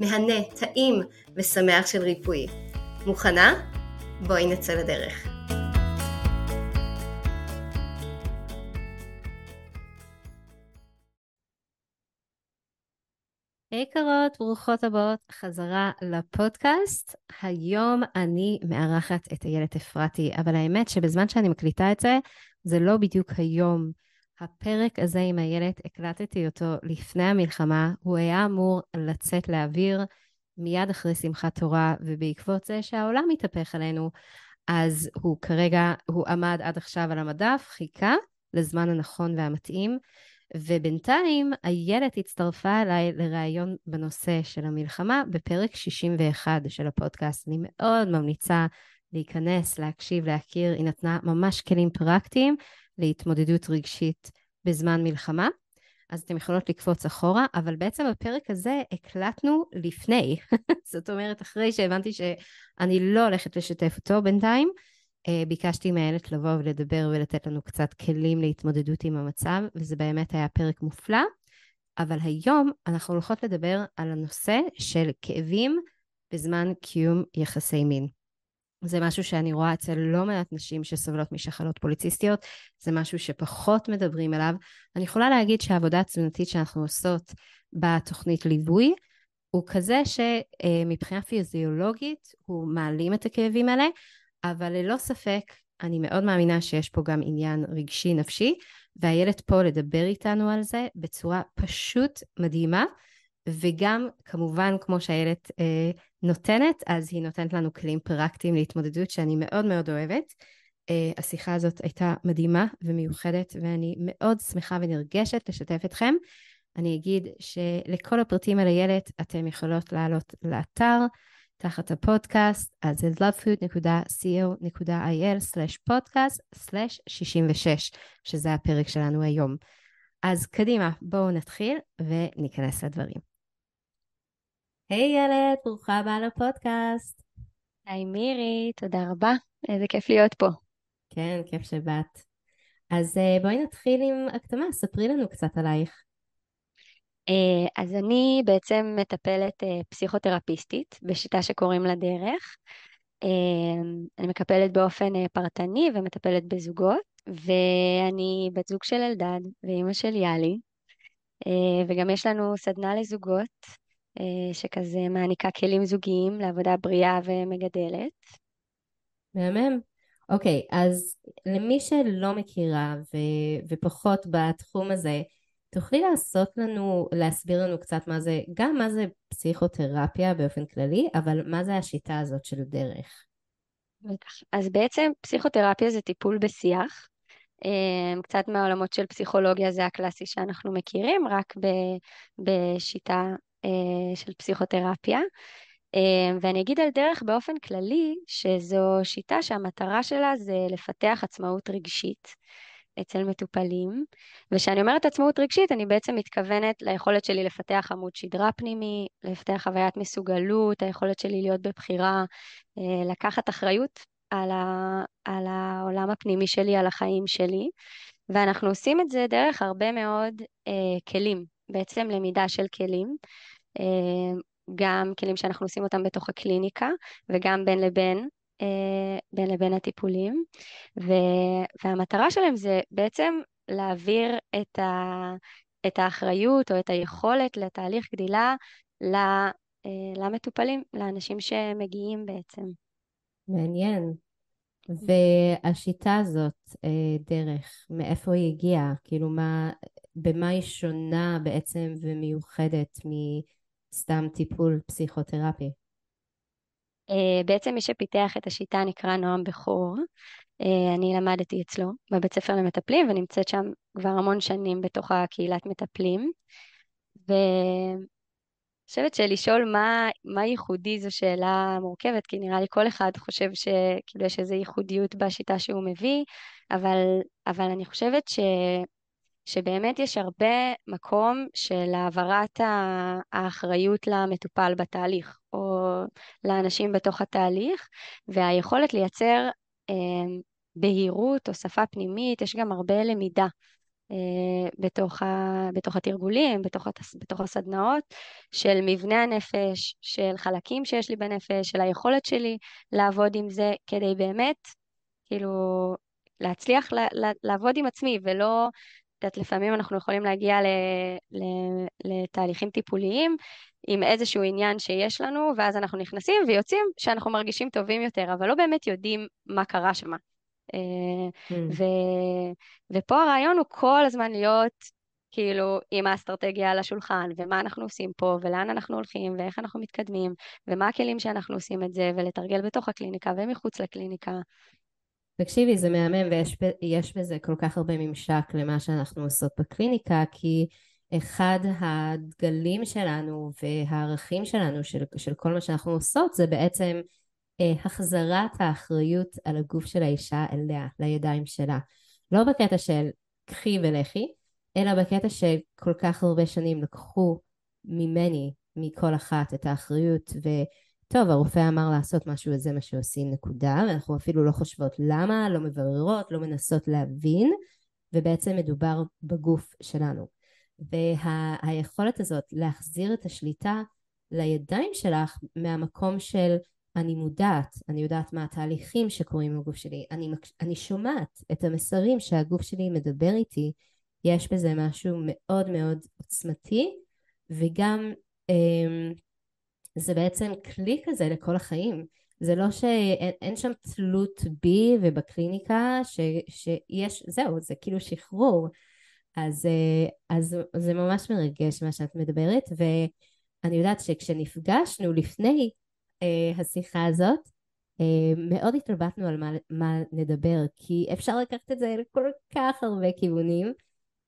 מהנה, טעים ושמח של ריפוי. מוכנה? בואי נצא לדרך. יקרות, ברוכות הבאות חזרה לפודקאסט. היום אני מארחת את איילת אפרתי, אבל האמת שבזמן שאני מקליטה את זה, זה לא בדיוק היום. הפרק הזה עם איילת, הקלטתי אותו לפני המלחמה, הוא היה אמור לצאת לאוויר מיד אחרי שמחת תורה, ובעקבות זה שהעולם מתהפך עלינו, אז הוא כרגע, הוא עמד עד עכשיו על המדף, חיכה לזמן הנכון והמתאים. ובינתיים איילת הצטרפה אליי לראיון בנושא של המלחמה בפרק 61 של הפודקאסט. אני מאוד ממליצה להיכנס, להקשיב, להכיר. היא נתנה ממש כלים פרקטיים להתמודדות רגשית בזמן מלחמה. אז אתם יכולות לקפוץ אחורה, אבל בעצם בפרק הזה הקלטנו לפני. זאת אומרת, אחרי שהבנתי שאני לא הולכת לשתף אותו בינתיים, אה, ביקשתי מאיילת לבוא ולדבר ולתת לנו קצת כלים להתמודדות עם המצב, וזה באמת היה פרק מופלא. אבל היום אנחנו הולכות לדבר על הנושא של כאבים בזמן קיום יחסי מין. זה משהו שאני רואה אצל לא מעט נשים שסובלות משחלות פוליציסטיות, זה משהו שפחות מדברים עליו. אני יכולה להגיד שהעבודה התזונתית שאנחנו עושות בתוכנית ליווי, הוא כזה שמבחינה פיזיולוגית הוא מעלים את הכאבים האלה, אבל ללא ספק, אני מאוד מאמינה שיש פה גם עניין רגשי נפשי, והילד פה לדבר איתנו על זה בצורה פשוט מדהימה, וגם כמובן כמו שהילד אה, נותנת, אז היא נותנת לנו כלים פרקטיים להתמודדות שאני מאוד מאוד אוהבת. אה, השיחה הזאת הייתה מדהימה ומיוחדת, ואני מאוד שמחה ונרגשת לשתף אתכם. אני אגיד שלכל הפרטים על הילד אתם יכולות לעלות לאתר. תחת הפודקאסט, אז זה lovefood.co.il/podcast/66, שזה הפרק שלנו היום. אז קדימה, בואו נתחיל וניכנס לדברים. היי hey, ילד, ברוכה הבאה לפודקאסט. היי מירי, תודה רבה, איזה כיף להיות פה. כן, כיף שבאת. אז אה, בואי נתחיל עם הקדמה, ספרי לנו קצת עלייך. אה, אז אני בעצם מטפלת אה, פסיכותרפיסטית בשיטה שקוראים לה דרך. אני מקפלת באופן פרטני ומטפלת בזוגות, ואני בת זוג של אלדד ואימא של יאלי, וגם יש לנו סדנה לזוגות, שכזה מעניקה כלים זוגיים לעבודה בריאה ומגדלת. מהמם. אוקיי, אז למי שלא מכירה ו- ופחות בתחום הזה, תוכלי לעשות לנו, להסביר לנו קצת מה זה, גם מה זה פסיכותרפיה באופן כללי, אבל מה זה השיטה הזאת של דרך? אז בעצם פסיכותרפיה זה טיפול בשיח. אמ, קצת מהעולמות של פסיכולוגיה זה הקלאסי שאנחנו מכירים, רק בשיטה אה, של פסיכותרפיה. אמ, ואני אגיד על דרך באופן כללי, שזו שיטה שהמטרה שלה זה לפתח עצמאות רגשית. אצל מטופלים, וכשאני אומרת עצמאות רגשית, אני בעצם מתכוונת ליכולת שלי לפתח עמוד שדרה פנימי, לפתח חוויית מסוגלות, היכולת שלי להיות בבחירה, אה, לקחת אחריות על, ה, על העולם הפנימי שלי, על החיים שלי, ואנחנו עושים את זה דרך הרבה מאוד אה, כלים, בעצם למידה של כלים. אה, גם כלים שאנחנו עושים אותם בתוך הקליניקה וגם בין לבין אה, בין לבין הטיפולים, ו, והמטרה שלהם זה בעצם להעביר את, ה, את האחריות או את היכולת לתהליך גדילה למטופלים, לאנשים שמגיעים בעצם. מעניין. והשיטה הזאת, דרך, מאיפה היא הגיעה? כאילו, מה, במה היא שונה בעצם ומיוחדת מסתם טיפול פסיכותרפי? בעצם מי שפיתח את השיטה נקרא נועם בכור. אני למדתי אצלו בבית ספר למטפלים ונמצאת שם כבר המון שנים בתוך הקהילת מטפלים. ואני חושבת שלשאול מה, מה ייחודי זו שאלה מורכבת, כי נראה לי כל אחד חושב שכאילו יש איזו ייחודיות בשיטה שהוא מביא, אבל, אבל אני חושבת ש... שבאמת יש הרבה מקום של העברת האחריות למטופל בתהליך, או לאנשים בתוך התהליך, והיכולת לייצר אה, בהירות או שפה פנימית, יש גם הרבה למידה. אה, בתוך, ה, בתוך התרגולים, בתוך, התס, בתוך הסדנאות, של מבנה הנפש, של חלקים שיש לי בנפש, של היכולת שלי לעבוד עם זה, כדי באמת, כאילו, להצליח ל, ל, לעבוד עם עצמי, ולא, יודעת, לפעמים אנחנו יכולים להגיע ל, ל, לתהליכים טיפוליים עם איזשהו עניין שיש לנו, ואז אנחנו נכנסים ויוצאים שאנחנו מרגישים טובים יותר, אבל לא באמת יודעים מה קרה שם. Mm. ו... ופה הרעיון הוא כל הזמן להיות כאילו עם האסטרטגיה על השולחן, ומה אנחנו עושים פה, ולאן אנחנו הולכים, ואיך אנחנו מתקדמים, ומה הכלים שאנחנו עושים את זה, ולתרגל בתוך הקליניקה ומחוץ לקליניקה. תקשיבי, זה מהמם, ויש בזה כל כך הרבה ממשק למה שאנחנו עושות בקליניקה, כי אחד הדגלים שלנו והערכים שלנו של, של כל מה שאנחנו עושות זה בעצם אה, החזרת האחריות על הגוף של האישה אליה, לידיים שלה. לא בקטע של קחי ולכי, אלא בקטע שכל כך הרבה שנים לקחו ממני, מכל אחת, את האחריות, וטוב, הרופא אמר לעשות משהו וזה מה שעושים, נקודה, ואנחנו אפילו לא חושבות למה, לא מבררות, לא מנסות להבין, ובעצם מדובר בגוף שלנו. והיכולת הזאת להחזיר את השליטה לידיים שלך מהמקום של אני מודעת, אני יודעת מה התהליכים שקורים בגוף שלי, אני, אני שומעת את המסרים שהגוף שלי מדבר איתי, יש בזה משהו מאוד מאוד עוצמתי, וגם אה, זה בעצם כלי כזה לכל החיים. זה לא שאין שם תלות בי ובקליניקה, ש, שיש, זהו, זה כאילו שחרור. אז, אה, אז זה ממש מרגש מה שאת מדברת, ואני יודעת שכשנפגשנו לפני אה, השיחה הזאת. אה, מאוד התלבטנו על מה, מה נדבר, כי אפשר לקחת את זה לכל כך הרבה כיוונים,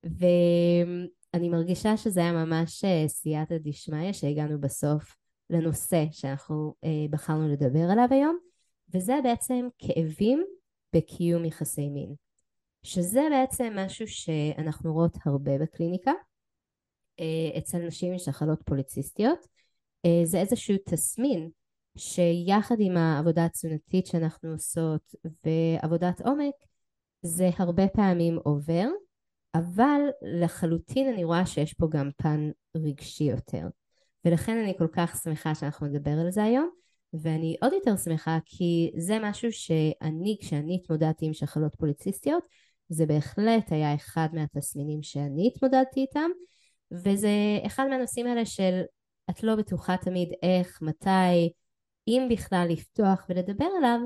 ואני מרגישה שזה היה ממש אה, סייעתא דשמיא שהגענו בסוף לנושא שאנחנו אה, בחרנו לדבר עליו היום, וזה בעצם כאבים בקיום יחסי מין. שזה בעצם משהו שאנחנו רואות הרבה בקליניקה, אה, אצל נשים שחלות פוליציסטיות. אה, זה איזשהו תסמין שיחד עם העבודה התזונתית שאנחנו עושות ועבודת עומק זה הרבה פעמים עובר אבל לחלוטין אני רואה שיש פה גם פן רגשי יותר ולכן אני כל כך שמחה שאנחנו נדבר על זה היום ואני עוד יותר שמחה כי זה משהו שאני כשאני התמודדתי עם שחלות פוליציסטיות זה בהחלט היה אחד מהתסמינים שאני התמודדתי איתם וזה אחד מהנושאים האלה של את לא בטוחה תמיד איך, מתי, אם בכלל לפתוח ולדבר עליו,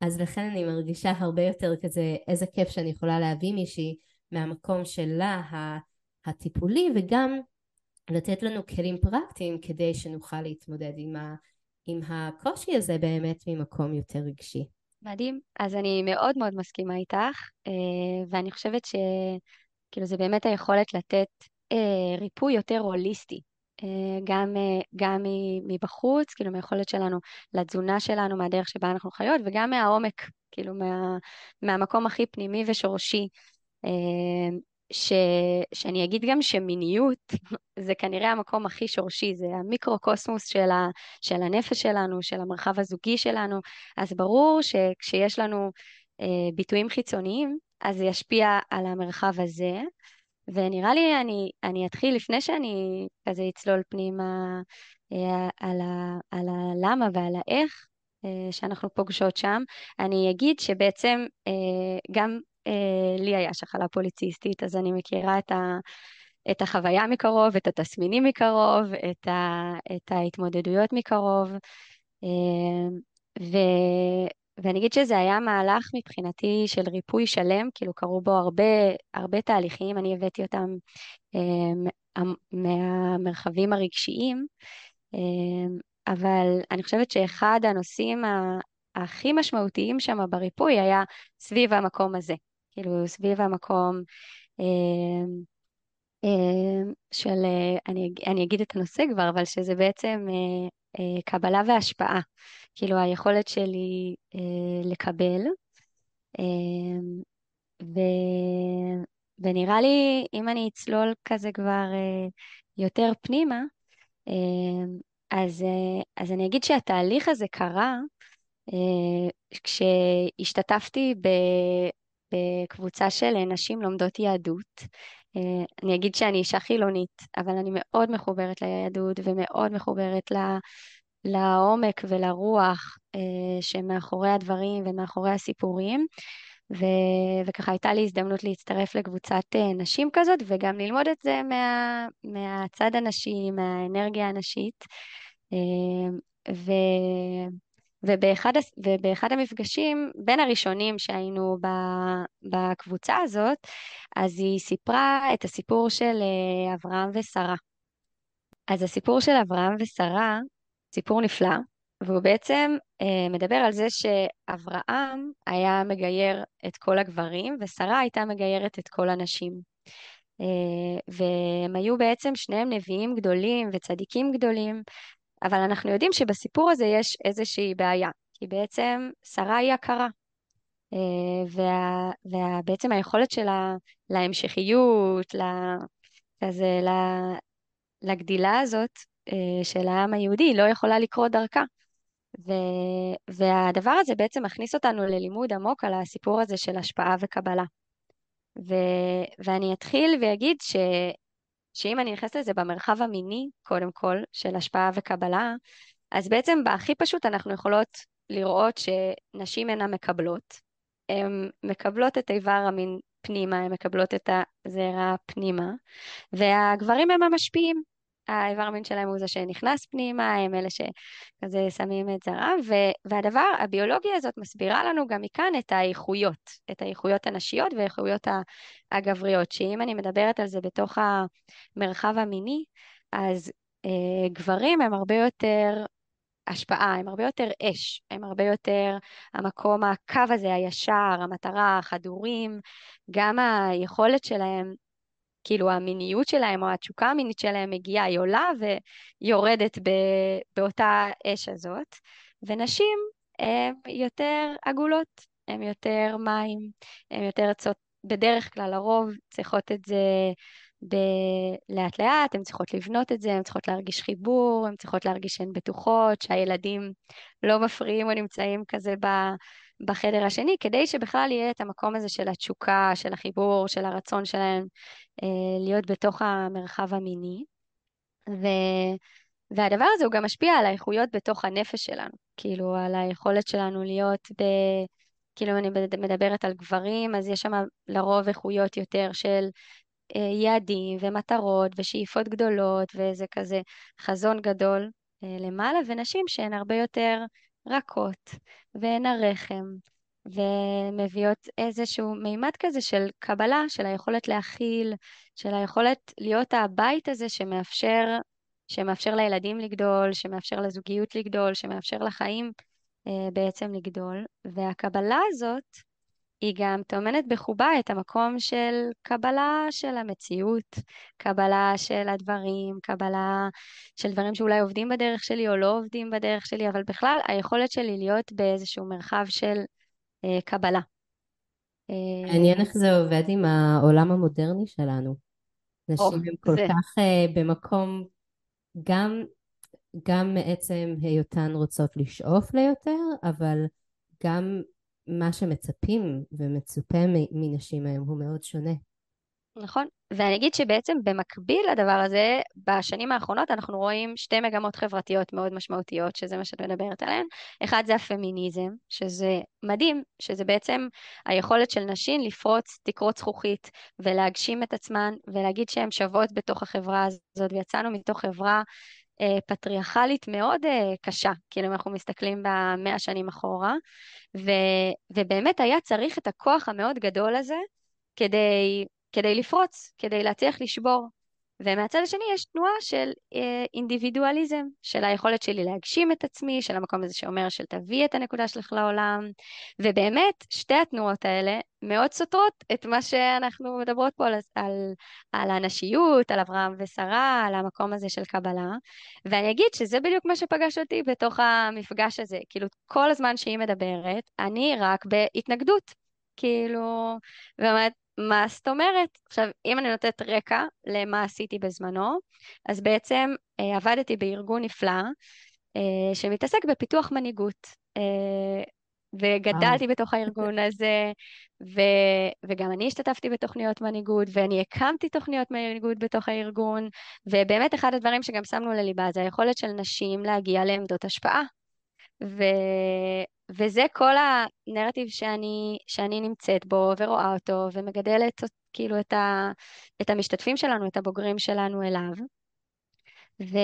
אז לכן אני מרגישה הרבה יותר כזה, איזה כיף שאני יכולה להביא מישהי מהמקום שלה הטיפולי, וגם לתת לנו כלים פרקטיים כדי שנוכל להתמודד עם, ה, עם הקושי הזה באמת ממקום יותר רגשי. מדהים. אז אני מאוד מאוד מסכימה איתך, אה, ואני חושבת שכאילו זה באמת היכולת לתת אה, ריפוי יותר הוליסטי אה, גם, גם מבחוץ, כאילו מהיכולת שלנו לתזונה שלנו, מהדרך שבה אנחנו חיות, וגם מהעומק, כאילו מה, מהמקום הכי פנימי ושורשי. ש, שאני אגיד גם שמיניות זה כנראה המקום הכי שורשי, זה המיקרוקוסמוס של, ה, של הנפש שלנו, של המרחב הזוגי שלנו, אז ברור שכשיש לנו אה, ביטויים חיצוניים, אז זה ישפיע על המרחב הזה, ונראה לי אני, אני אתחיל לפני שאני כזה אצלול פנימה אה, על, ה, על הלמה ועל האיך אה, שאנחנו פוגשות שם. אני אגיד שבעצם אה, גם לי היה שחלה פוליציסטית, אז אני מכירה את, ה, את החוויה מקרוב, את התסמינים מקרוב, את, ה, את ההתמודדויות מקרוב. ו, ואני אגיד שזה היה מהלך מבחינתי של ריפוי שלם, כאילו קרו בו הרבה, הרבה תהליכים, אני הבאתי אותם אה, מהמרחבים הרגשיים, אה, אבל אני חושבת שאחד הנושאים הכי משמעותיים שם בריפוי היה סביב המקום הזה, כאילו סביב המקום אה, של, אני, אני אגיד את הנושא כבר, אבל שזה בעצם קבלה והשפעה. כאילו היכולת שלי אה, לקבל. אה, ו... ונראה לי, אם אני אצלול כזה כבר אה, יותר פנימה, אה, אז, אה, אז אני אגיד שהתהליך הזה קרה אה, כשהשתתפתי. בקבוצה של נשים לומדות יהדות. אה, אני אגיד שאני אישה חילונית, אבל אני מאוד מחוברת ליהדות ומאוד מחוברת לעומק ולרוח אה, שמאחורי הדברים ומאחורי הסיפורים. ו... וככה הייתה לי הזדמנות להצטרף לקבוצת אה, נשים כזאת וגם ללמוד את זה מה... מהצד הנשי, מהאנרגיה הנשית. אה, ו... ובאחד, ובאחד המפגשים, בין הראשונים שהיינו בקבוצה הזאת, אז היא סיפרה את הסיפור של אברהם ושרה. אז הסיפור של אברהם ושרה סיפור נפלא, והוא בעצם אה, מדבר על זה שאברהם היה מגייר את כל הגברים, ושרה הייתה מגיירת את כל הנשים. אה, והם היו בעצם שניהם נביאים גדולים וצדיקים גדולים, אבל אנחנו יודעים שבסיפור הזה יש איזושהי בעיה, כי בעצם שרה היא הכרה. ובעצם וה, וה, היכולת שלה להמשכיות, לה, כזה, לה, לגדילה הזאת, אה, של העם היהודי לא יכולה לקרות דרכה. ו, והדבר הזה בעצם מכניס אותנו ללימוד עמוק על הסיפור הזה של השפעה וקבלה. ו, ואני אתחיל ואגיד ש, שאם אני נכנסת לזה במרחב המיני, קודם כל, של השפעה וקבלה, אז בעצם בהכי פשוט אנחנו יכולות לראות שנשים אינן מקבלות. הן מקבלות את איבר המין פנימה, הן מקבלות את הזרע פנימה, והגברים הם המשפיעים. האיבר המין שלהם הוא זה שנכנס פנימה, הם אלה שכזה שמים את זרם, והדבר, הביולוגיה הזאת מסבירה לנו גם מכאן את האיכויות, את האיכויות הנשיות והאיכויות הגבריות, שאם אני מדברת על זה בתוך המרחב המיני, אז אה, גברים הם הרבה יותר השפעה, הם הרבה יותר אש, הם הרבה יותר המקום, הקו הזה הישר, המטרה, החדורים, גם היכולת שלהם כאילו המיניות שלהם או התשוקה המינית שלהם מגיעה, היא עולה ויורדת באותה אש הזאת, ונשים הן יותר עגולות, הן יותר מים, הן יותר יוצאות, בדרך כלל לרוב צריכות את זה ב- לאט לאט, הן צריכות לבנות את זה, הן צריכות להרגיש חיבור, הן צריכות להרגיש שהן בטוחות, שהילדים לא מפריעים או נמצאים כזה ב... בחדר השני, כדי שבכלל יהיה את המקום הזה של התשוקה, של החיבור, של הרצון שלהם אה, להיות בתוך המרחב המיני. ו... והדבר הזה הוא גם משפיע על האיכויות בתוך הנפש שלנו, כאילו על היכולת שלנו להיות ב... כאילו אם אני מדברת על גברים, אז יש שם לרוב איכויות יותר של אה, יעדים ומטרות ושאיפות גדולות וזה כזה חזון גדול אה, למעלה, ונשים שהן הרבה יותר רכות והן הרחם ומביאות איזשהו מימד כזה של קבלה, של היכולת להכיל, של היכולת להיות הבית הזה שמאפשר, שמאפשר לילדים לגדול, שמאפשר לזוגיות לגדול, שמאפשר לחיים אה, בעצם לגדול. והקבלה הזאת היא גם טומנת בחובה את המקום של קבלה של המציאות, קבלה של הדברים, קבלה של דברים שאולי עובדים בדרך שלי או לא עובדים בדרך שלי, אבל בכלל היכולת שלי להיות באיזשהו מרחב של אה, קבלה. מעניין איך זה עובד עם העולם המודרני שלנו. נשים oh, הם כל זה. כך uh, במקום, גם, גם מעצם היותן רוצות לשאוף ליותר, אבל גם מה שמצפים ומצופה מנשים היום הוא מאוד שונה. נכון, ואני אגיד שבעצם במקביל לדבר הזה, בשנים האחרונות אנחנו רואים שתי מגמות חברתיות מאוד משמעותיות, שזה מה שאת מדברת עליהן. אחד זה הפמיניזם, שזה מדהים, שזה בעצם היכולת של נשים לפרוץ תקרות זכוכית ולהגשים את עצמן ולהגיד שהן שוות בתוך החברה הזאת, ויצאנו מתוך חברה פטריארכלית מאוד אה, קשה, כאילו אם אנחנו מסתכלים במאה שנים אחורה, ו, ובאמת היה צריך את הכוח המאוד גדול הזה כדי כדי לפרוץ, כדי להצליח לשבור. ומהצד השני יש תנועה של אה, אינדיבידואליזם, של היכולת שלי להגשים את עצמי, של המקום הזה שאומר של תביא את הנקודה שלך לעולם, ובאמת שתי התנועות האלה מאוד סותרות את מה שאנחנו מדברות פה על, על, על הנשיות, על אברהם ושרה, על המקום הזה של קבלה, ואני אגיד שזה בדיוק מה שפגש אותי בתוך המפגש הזה, כאילו כל הזמן שהיא מדברת, אני רק בהתנגדות. כאילו, ואומרת, מה זאת אומרת? עכשיו, אם אני נותנת רקע למה עשיתי בזמנו, אז בעצם אה, עבדתי בארגון נפלא אה, שמתעסק בפיתוח מנהיגות. אה, וגדלתי. בתוך הארגון הזה, ו, וגם אני השתתפתי בתוכניות מנהיגות, ואני הקמתי תוכניות מנהיגות בתוך הארגון, ובאמת אחד הדברים שגם שמנו לליבה זה היכולת של נשים להגיע לעמדות השפעה. ו... וזה כל הנרטיב שאני, שאני נמצאת בו ורואה אותו ומגדלת כאילו את, ה, את המשתתפים שלנו, את הבוגרים שלנו אליו. ו,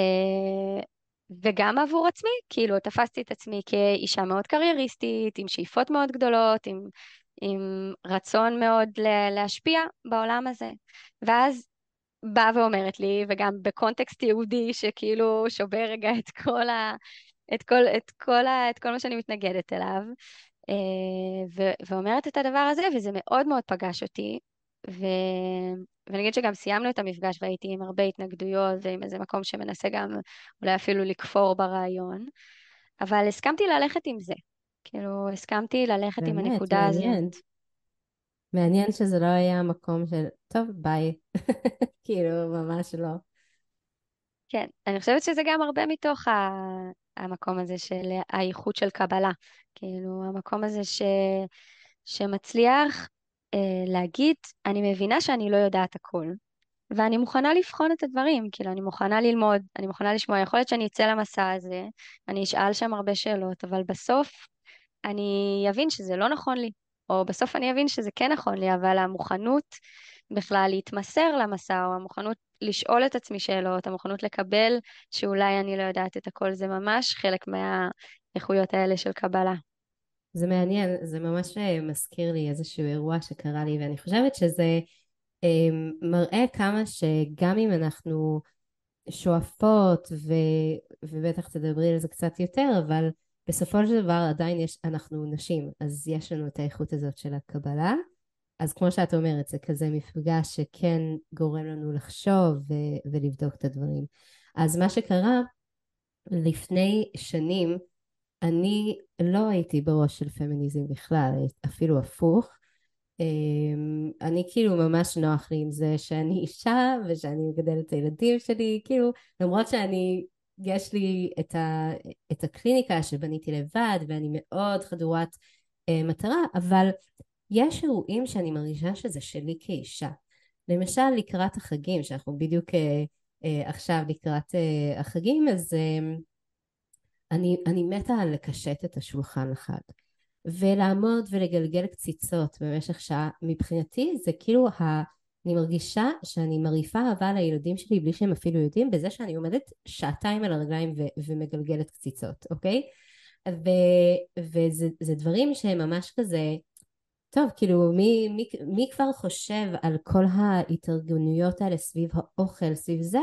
וגם עבור עצמי, כאילו תפסתי את עצמי כאישה מאוד קרייריסטית, עם שאיפות מאוד גדולות, עם, עם רצון מאוד להשפיע בעולם הזה. ואז באה ואומרת לי, וגם בקונטקסט יהודי שכאילו שובר רגע את כל ה... את כל, את כל, ה, את כל מה שאני מתנגדת אליו, אה, ו, ואומרת את הדבר הזה, וזה מאוד מאוד פגש אותי. ו... ואני אגיד שגם סיימנו את המפגש והייתי עם הרבה התנגדויות ועם איזה מקום שמנסה גם אולי אפילו לכפור ברעיון, אבל הסכמתי ללכת עם זה. כאילו, הסכמתי ללכת באמת, עם הנקודה מעניין. הזאת. מעניין שזה לא היה מקום של, טוב, ביי. כאילו, ממש לא. כן, אני חושבת שזה גם הרבה מתוך ה... המקום הזה של האיכות של קבלה. כאילו, המקום הזה ש... שמצליח אה, להגיד, אני מבינה שאני לא יודעת הכל, ואני מוכנה לבחון את הדברים, כאילו, אני מוכנה ללמוד, אני מוכנה לשמוע. יכול להיות שאני אצא למסע הזה, אני אשאל שם הרבה שאלות, אבל בסוף אני אבין שזה לא נכון לי, או בסוף אני אבין שזה כן נכון לי, אבל המוכנות בכלל להתמסר למסע, או המוכנות לשאול את עצמי שאלות, המוכנות לקבל שאולי אני לא יודעת את הכל, זה ממש חלק מהאיכויות האלה של קבלה. זה מעניין, זה ממש אה, מזכיר לי איזשהו אירוע שקרה לי, ואני חושבת שזה אה, מראה כמה שגם אם אנחנו שואפות, ו, ובטח תדברי על זה קצת יותר, אבל בסופו של דבר עדיין יש, אנחנו נשים, אז יש לנו את האיכות הזאת של הקבלה. אז כמו שאת אומרת, זה כזה מפגש שכן גורם לנו לחשוב ו- ולבדוק את הדברים. אז מה שקרה, לפני שנים, אני לא הייתי בראש של פמיניזם בכלל, אפילו הפוך. אמ, אני כאילו ממש נוח לי עם זה שאני אישה ושאני מגדלת את הילדים שלי, כאילו למרות שאני, יש לי את, ה, את הקליניקה שבניתי לבד ואני מאוד חדורת אה, מטרה, אבל יש אירועים שאני מרגישה שזה שלי כאישה. למשל לקראת החגים, שאנחנו בדיוק אה, אה, עכשיו לקראת אה, החגים, אז אה, אני, אני מתה על לקשט את השולחן לחג. ולעמוד ולגלגל קציצות במשך שעה, מבחינתי זה כאילו ה... אני מרגישה שאני מרעיפה אהבה לילדים שלי בלי שהם אפילו יודעים בזה שאני עומדת שעתיים על הרגליים ו- ומגלגלת קציצות, אוקיי? ו- וזה דברים שהם ממש כזה טוב, כאילו, מי, מי, מי כבר חושב על כל ההתארגנויות האלה סביב האוכל, סביב זה,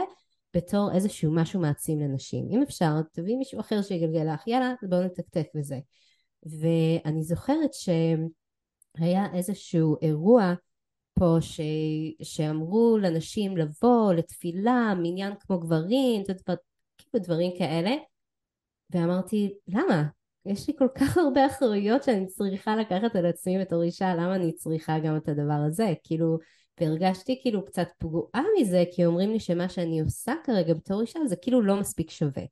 בתור איזשהו משהו מעצים לנשים? אם אפשר, תביאי מישהו אחר שיגלגל לך, יאללה, בואו נתקתק בזה. ואני זוכרת שהיה איזשהו אירוע פה ש... שאמרו לנשים לבוא לתפילה, מניין כמו גברים, כאילו דברים כאלה, ואמרתי, למה? יש לי כל כך הרבה אחריות שאני צריכה לקחת על עצמי בתור אישה, למה אני צריכה גם את הדבר הזה? כאילו, והרגשתי כאילו קצת פגועה מזה, כי אומרים לי שמה שאני עושה כרגע בתור אישה זה כאילו לא מספיק שווה.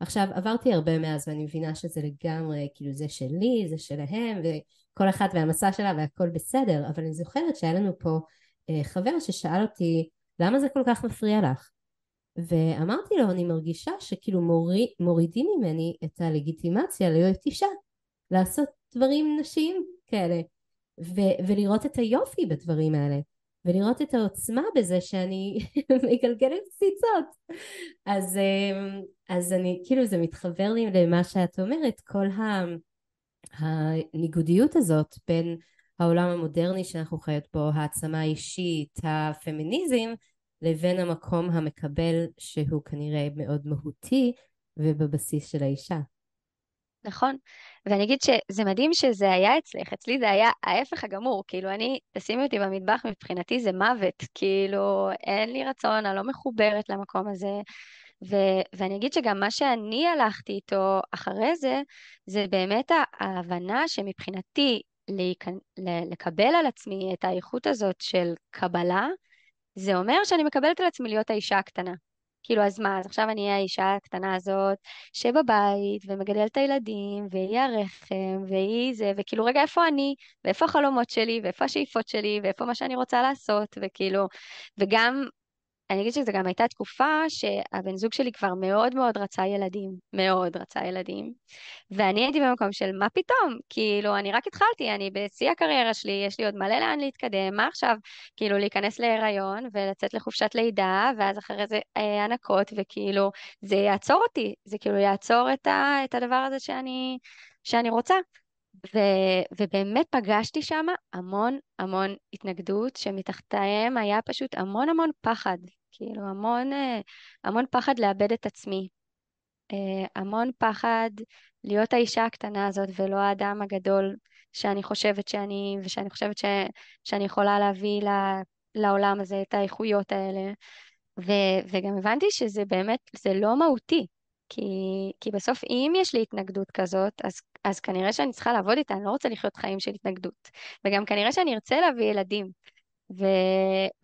עכשיו, עברתי הרבה מאז ואני מבינה שזה לגמרי, כאילו זה שלי, זה שלהם, וכל אחת והמסע שלה והכל בסדר, אבל אני זוכרת שהיה לנו פה אה, חבר ששאל אותי, למה זה כל כך מפריע לך? ואמרתי לו, אני מרגישה שכאילו מוריד, מורידים ממני את הלגיטימציה להיות אישה, לעשות דברים נשיים כאלה, ו- ולראות את היופי בדברים האלה, ולראות את העוצמה בזה שאני מגלגלת קציצות. אז, אה, אז אני, כאילו זה מתחבר לי למה שאת אומרת, כל ה... הניגודיות הזאת בין העולם המודרני שאנחנו חיות בו, העצמה האישית, הפמיניזם, לבין המקום המקבל שהוא כנראה מאוד מהותי ובבסיס של האישה. נכון, ואני אגיד שזה מדהים שזה היה אצלך, אצלי זה היה ההפך הגמור, כאילו אני, תשימי אותי במטבח, מבחינתי זה מוות, כאילו אין לי רצון, אני לא מחוברת למקום הזה, ו- ואני אגיד שגם מה שאני הלכתי איתו אחרי זה, זה באמת ההבנה שמבחינתי להיכנ... לקבל על עצמי את האיכות הזאת של קבלה, זה אומר שאני מקבלת על עצמי להיות האישה הקטנה. כאילו, אז מה, אז עכשיו אני אהיה האישה הקטנה הזאת שבבית ומגדלת את הילדים, והיא הרחם, והיא זה, וכאילו, רגע, איפה אני? ואיפה החלומות שלי? ואיפה השאיפות שלי? ואיפה מה שאני רוצה לעשות? וכאילו, וגם אני אגיד שזו גם הייתה תקופה שהבן זוג שלי כבר מאוד מאוד רצה ילדים, מאוד רצה ילדים, ואני הייתי במקום של מה פתאום, כאילו אני רק התחלתי, אני בשיא הקריירה שלי, יש לי עוד מלא לאן להתקדם, מה עכשיו, כאילו להיכנס להיריון ולצאת לחופשת לידה, ואז אחרי זה אה, הנקות, וכאילו זה יעצור אותי, זה כאילו יעצור את, ה, את הדבר הזה שאני, שאני רוצה. ו, ובאמת פגשתי שם המון המון התנגדות, שמתחתיהם היה פשוט המון המון פחד, כאילו המון, אה, המון פחד לאבד את עצמי, אה, המון פחד להיות האישה הקטנה הזאת ולא האדם הגדול שאני חושבת שאני, ושאני חושבת ש, שאני יכולה להביא לעולם הזה את האיכויות האלה. ו, וגם הבנתי שזה באמת, זה לא מהותי. כי, כי בסוף אם יש לי התנגדות כזאת, אז, אז כנראה שאני צריכה לעבוד איתה, אני לא רוצה לחיות חיים של התנגדות. וגם כנראה שאני ארצה להביא ילדים. ו,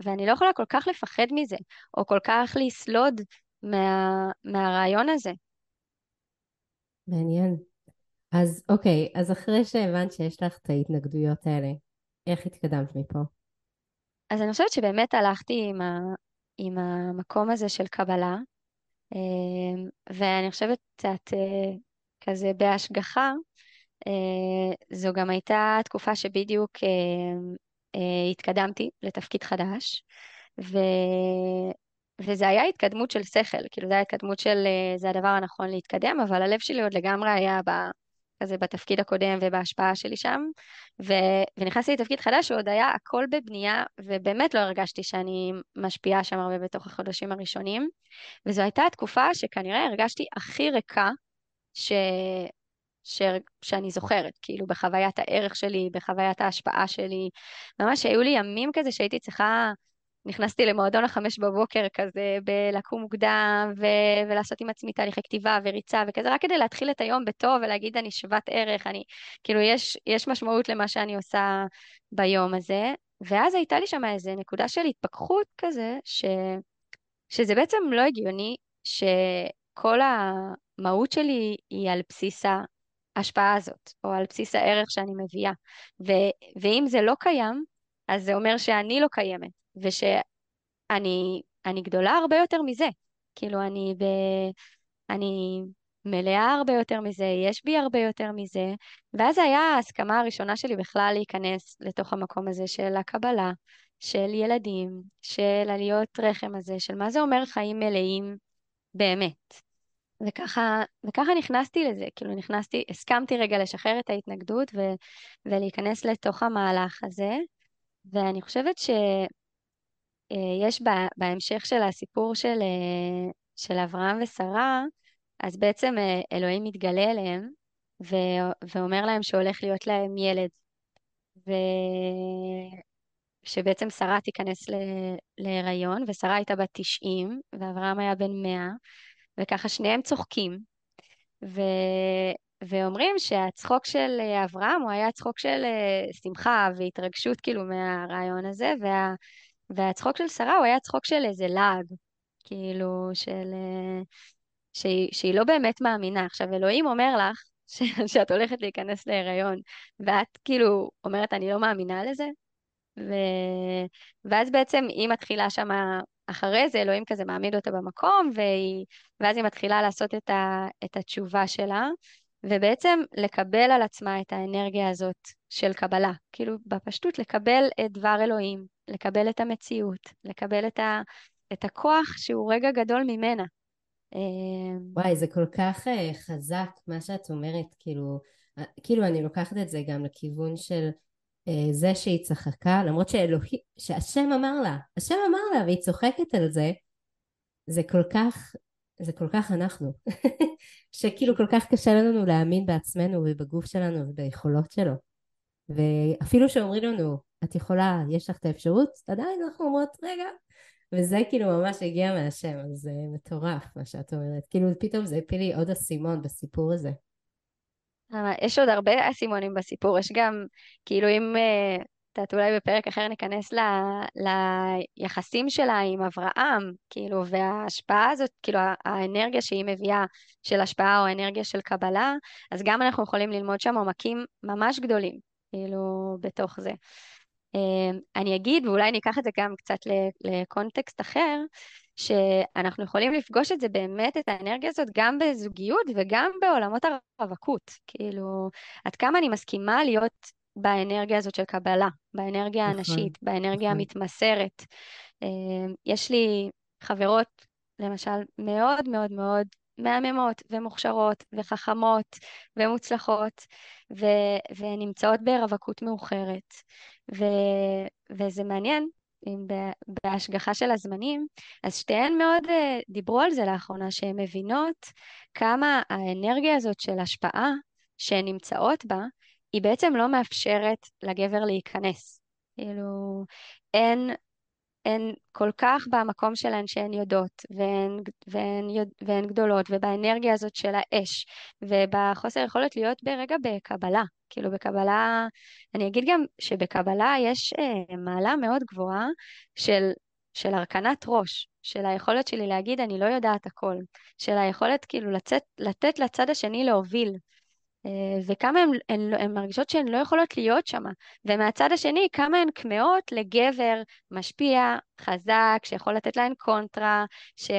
ואני לא יכולה כל כך לפחד מזה, או כל כך לסלוד מה, מהרעיון הזה. מעניין. אז אוקיי, אז אחרי שהבנת שיש לך את ההתנגדויות האלה, איך התקדמת מפה? אז אני חושבת שבאמת הלכתי עם, ה, עם המקום הזה של קבלה, אמ, ואני חושבת קצת אה, כזה בהשגחה, אה, זו גם הייתה תקופה שבדיוק אה, התקדמתי לתפקיד חדש, ו... וזה היה התקדמות של שכל, כאילו זה היה התקדמות של זה הדבר הנכון להתקדם, אבל הלב שלי עוד לגמרי היה ב... כזה בתפקיד הקודם ובהשפעה שלי שם, ו... ונכנסתי לתפקיד חדש שעוד היה הכל בבנייה, ובאמת לא הרגשתי שאני משפיעה שם הרבה בתוך החודשים הראשונים, וזו הייתה התקופה שכנראה הרגשתי הכי ריקה ש... ש... שאני זוכרת, כאילו בחוויית הערך שלי, בחוויית ההשפעה שלי, ממש היו לי ימים כזה שהייתי צריכה נכנסתי למועדון החמש בבוקר כזה, בלקום מוקדם ו- ולעשות עם עצמי תהליכי כתיבה וריצה וכזה, רק כדי להתחיל את היום בטוב ולהגיד אני שוות ערך, אני, כאילו יש, יש משמעות למה שאני עושה ביום הזה. ואז הייתה לי שם איזה נקודה של התפכחות כזה, ש, שזה בעצם לא הגיוני שכל המהות שלי היא על בסיס ההשפעה הזאת, או על בסיס הערך שאני מביאה. ו- ואם זה לא קיים, אז זה אומר שאני לא קיימת. ושאני אני גדולה הרבה יותר מזה. כאילו, אני, ב, אני מלאה הרבה יותר מזה, יש בי הרבה יותר מזה. ואז היה ההסכמה הראשונה שלי בכלל להיכנס לתוך המקום הזה של הקבלה, של ילדים, של עליות רחם הזה, של מה זה אומר חיים מלאים באמת. וככה, וככה נכנסתי לזה, כאילו נכנסתי, הסכמתי רגע לשחרר את ההתנגדות ו, ולהיכנס לתוך המהלך הזה, ואני חושבת ש, אה, יש בהמשך של הסיפור של, אה, של אברהם ושרה, אז בעצם אה, אלוהים מתגלה אליהם ו, ואומר להם שהולך להיות להם ילד. ושבעצם שרה תיכנס ל, להיריון, ושרה הייתה בת 90, ואברהם היה בן 100, וככה שניהם צוחקים. ו... ואומרים שהצחוק של אברהם הוא היה צחוק של שמחה והתרגשות כאילו מהרעיון הזה, וה... והצחוק של שרה הוא היה צחוק של איזה לעג, כאילו, של... אה, שהיא, שהיא לא באמת מאמינה. עכשיו, אלוהים אומר לך ש, שאת הולכת להיכנס להיריון, ואת כאילו אומרת, אני לא מאמינה לזה? ו... ואז בעצם היא מתחילה שמה, אחרי זה אלוהים כזה מעמיד אותה במקום, והיא... ואז היא מתחילה לעשות את, ה... את התשובה שלה, ובעצם לקבל על עצמה את האנרגיה הזאת של קבלה. כאילו, בפשטות, לקבל את דבר אלוהים, לקבל את המציאות, לקבל את, ה... את הכוח שהוא רגע גדול ממנה. אמ, וואי, זה כל כך uh, חזק מה שאת אומרת, כאילו, uh, כאילו אני לוקחת את זה גם לכיוון של זה שהיא צחקה, למרות שאלוהי, שהשם אמר לה, השם אמר לה והיא צוחקת על זה, זה כל כך, זה כל כך אנחנו, שכאילו כל כך קשה לנו להאמין בעצמנו ובגוף שלנו וביכולות שלו. ואפילו שאומרים לנו, את יכולה, יש לך את האפשרות, עדיין אנחנו אומרות, רגע, וזה כאילו ממש הגיע מהשם, אז זה מטורף מה שאת אומרת. כאילו פתאום זה הפיל לי עוד אסימון בסיפור הזה. אה, יש עוד הרבה אסימונים בסיפור, יש גם, כאילו אם, אה, את יודעת, אולי בפרק אחר ניכנס ל, ליחסים שלה עם אברהם, כאילו, וההשפעה הזאת, כאילו, האנרגיה שהיא מביאה של השפעה או אנרגיה של קבלה, אז גם אנחנו יכולים ללמוד שם עומקים ממש גדולים, כאילו, בתוך זה. אמ, אני אגיד, ואולי אני אקח את זה גם קצת לקונטקסט אחר, שאנחנו יכולים לפגוש את זה באמת, את האנרגיה הזאת, גם בזוגיות וגם בעולמות הרווקות. כאילו, עד כמה אני מסכימה להיות באנרגיה הזאת של קבלה, באנרגיה נכון, הנשית, באנרגיה נכון. המתמסרת. אמ, יש לי חברות, למשל, מאוד מאוד מאוד מהממות ומוכשרות וחכמות ומוצלחות, ו- ונמצאות ברווקות מאוחרת. ו- וזה מעניין, בהשגחה של הזמנים, אז שתיהן מאוד uh, דיברו על זה לאחרונה, שהן מבינות כמה האנרגיה הזאת של השפעה שהן נמצאות בה, היא בעצם לא מאפשרת לגבר להיכנס. כאילו, אין הן כל כך במקום שלהן שהן יודעות, והן, והן, והן גדולות, ובאנרגיה הזאת של האש, ובחוסר יכולת להיות ברגע בקבלה. כאילו בקבלה, אני אגיד גם שבקבלה יש אה, מעלה מאוד גבוהה של, של הרכנת ראש, של היכולת שלי להגיד אני לא יודעת הכל, של היכולת כאילו לצאת, לתת לצד השני להוביל, וכמה הן, הן, הן מרגישות שהן לא יכולות להיות שם. ומהצד השני, כמה הן כמהות לגבר משפיע, חזק, שיכול לתת להן קונטרה, ש,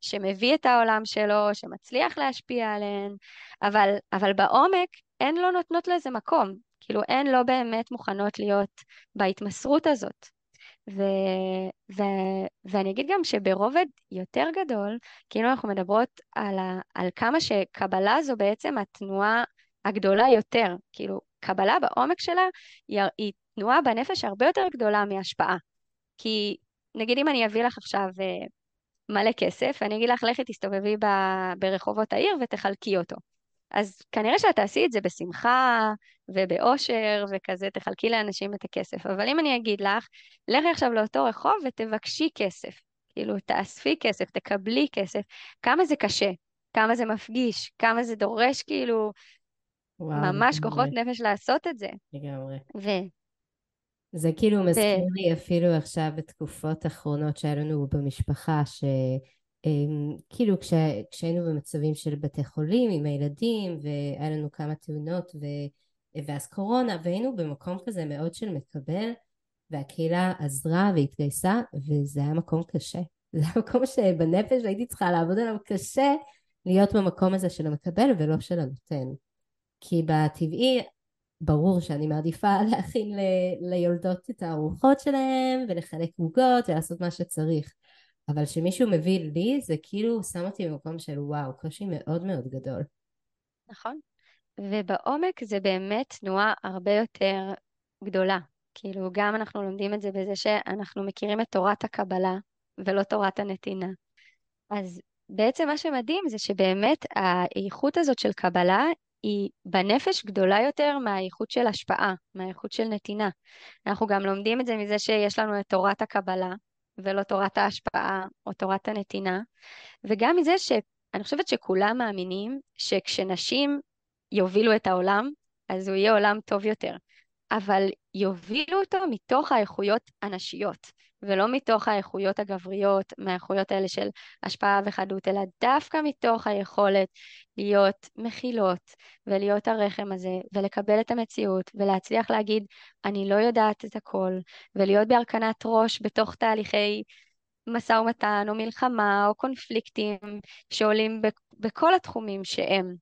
שמביא את העולם שלו, שמצליח להשפיע עליהן, אבל, אבל בעומק הן לא נותנות לזה מקום. כאילו, הן לא באמת מוכנות להיות בהתמסרות הזאת. ו, ו, ואני אגיד גם שברובד יותר גדול, כאילו אנחנו מדברות על, ה, על כמה שקבלה זו בעצם התנועה הגדולה יותר. כאילו, קבלה בעומק שלה היא, היא תנועה בנפש הרבה יותר גדולה מהשפעה. כי נגיד אם אני אביא לך עכשיו אה, מלא כסף, אני אגיד לך, לכי תסתובבי ב, ברחובות העיר ותחלקי אותו. אז כנראה שאת תעשי את זה בשמחה ובאושר וכזה, תחלקי לאנשים את הכסף. אבל אם אני אגיד לך, לכי עכשיו לאותו רחוב ותבקשי כסף. כאילו, תאספי כסף, תקבלי כסף. כמה זה קשה, כמה זה מפגיש, כמה זה דורש כאילו וואו, ממש כוחות נפש לעשות את זה. לגמרי. ו... זה כאילו מזכיר ו... לי אפילו עכשיו בתקופות האחרונות שהיה לנו במשפחה, שכאילו כש... כשהיינו במצבים של בתי חולים עם הילדים, והיה לנו כמה תאונות, ו... ואז קורונה, והיינו במקום כזה מאוד של מקבל, והקהילה עזרה והתגייסה, וזה היה מקום קשה. זה היה מקום שבנפש הייתי צריכה לעבוד עליו קשה להיות במקום הזה של המקבל ולא של הנותן. כי בטבעי ברור שאני מעדיפה להכין ל- ליולדות את הארוחות שלהם ולחלק עוגות ולעשות מה שצריך. אבל כשמישהו מביא לי זה כאילו שם אותי במקום של וואו, קושי מאוד מאוד גדול. נכון. ובעומק זה באמת תנועה הרבה יותר גדולה. כאילו גם אנחנו לומדים את זה בזה שאנחנו מכירים את תורת הקבלה ולא תורת הנתינה. אז בעצם מה שמדהים זה שבאמת האיכות הזאת של קבלה היא בנפש גדולה יותר מהאיכות של השפעה, מהאיכות של נתינה. אנחנו גם לומדים את זה מזה שיש לנו את תורת הקבלה, ולא תורת ההשפעה או תורת הנתינה, וגם מזה שאני חושבת שכולם מאמינים שכשנשים יובילו את העולם, אז הוא יהיה עולם טוב יותר. אבל יובילו אותו מתוך האיכויות הנשיות, ולא מתוך האיכויות הגבריות, מהאיכויות האלה של השפעה וחדות, אלא דווקא מתוך היכולת להיות מכילות ולהיות הרחם הזה ולקבל את המציאות ולהצליח להגיד אני לא יודעת את הכל ולהיות בהרכנת ראש בתוך תהליכי משא ומתן או מלחמה או קונפליקטים שעולים בכל התחומים שהם.